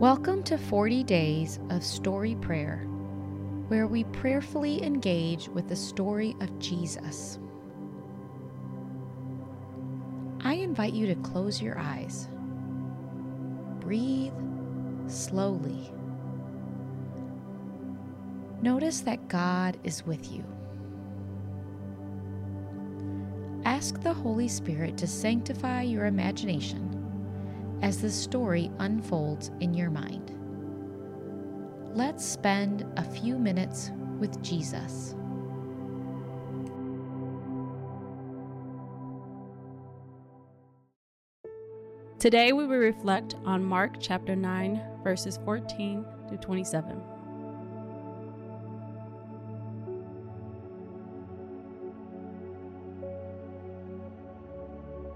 Welcome to 40 Days of Story Prayer, where we prayerfully engage with the story of Jesus. I invite you to close your eyes. Breathe slowly. Notice that God is with you. Ask the Holy Spirit to sanctify your imagination as the story unfolds in your mind. Let's spend a few minutes with Jesus. Today we will reflect on Mark chapter 9, verses 14 to 27.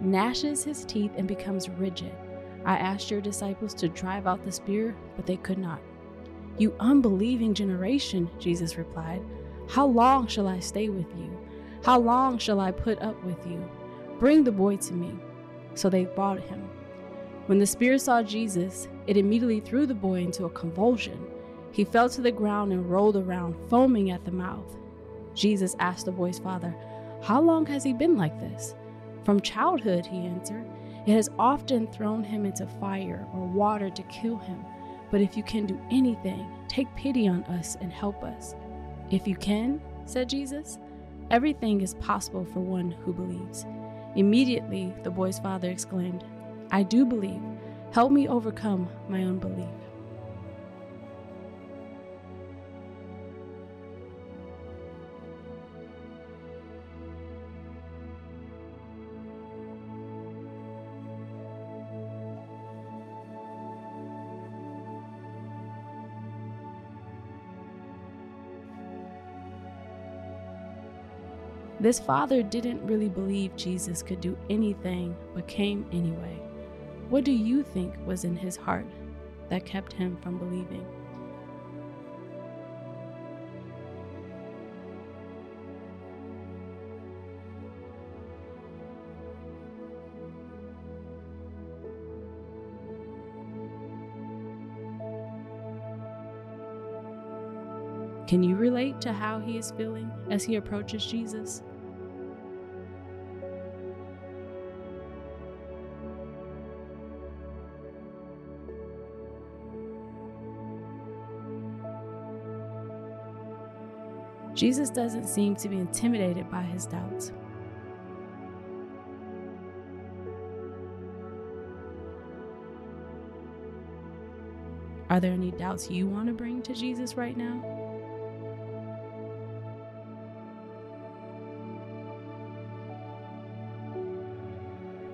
gnashes his teeth, and becomes rigid. I asked your disciples to drive out the spirit, but they could not. You unbelieving generation, Jesus replied, how long shall I stay with you? How long shall I put up with you? Bring the boy to me. So they brought him. When the spirit saw Jesus, it immediately threw the boy into a convulsion. He fell to the ground and rolled around, foaming at the mouth. Jesus asked the boy's father, How long has he been like this? From childhood, he answered. It has often thrown him into fire or water to kill him. But if you can do anything, take pity on us and help us. If you can, said Jesus, everything is possible for one who believes. Immediately, the boy's father exclaimed, I do believe. Help me overcome my unbelief. This father didn't really believe Jesus could do anything, but came anyway. What do you think was in his heart that kept him from believing? Can you relate to how he is feeling as he approaches Jesus? Jesus doesn't seem to be intimidated by his doubts. Are there any doubts you want to bring to Jesus right now?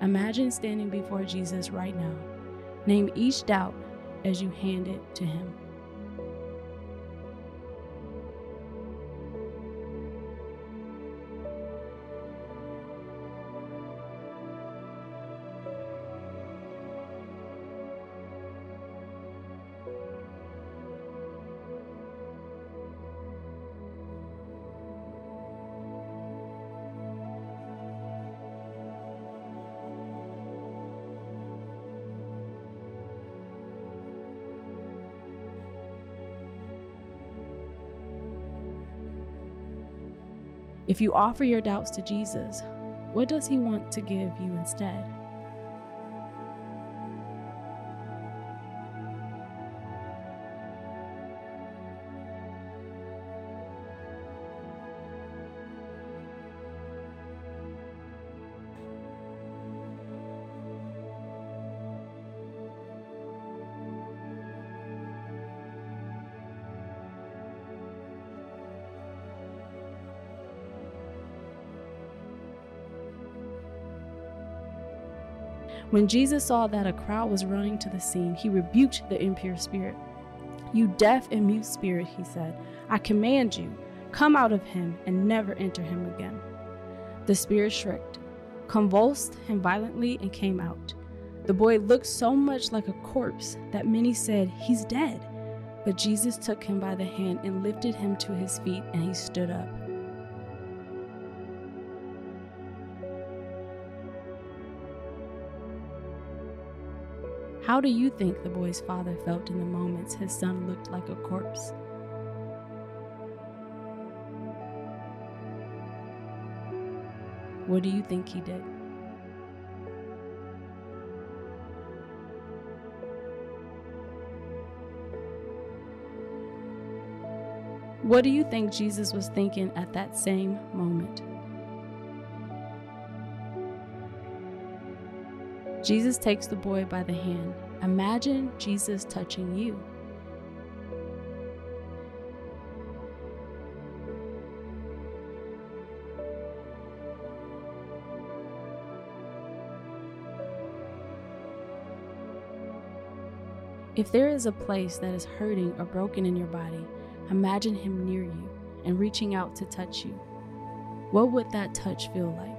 Imagine standing before Jesus right now. Name each doubt as you hand it to him. If you offer your doubts to Jesus, what does He want to give you instead? When Jesus saw that a crowd was running to the scene, he rebuked the impure spirit. You deaf and mute spirit, he said, I command you, come out of him and never enter him again. The spirit shrieked, convulsed him violently, and came out. The boy looked so much like a corpse that many said, He's dead. But Jesus took him by the hand and lifted him to his feet, and he stood up. How do you think the boy's father felt in the moments his son looked like a corpse? What do you think he did? What do you think Jesus was thinking at that same moment? Jesus takes the boy by the hand. Imagine Jesus touching you. If there is a place that is hurting or broken in your body, imagine him near you and reaching out to touch you. What would that touch feel like?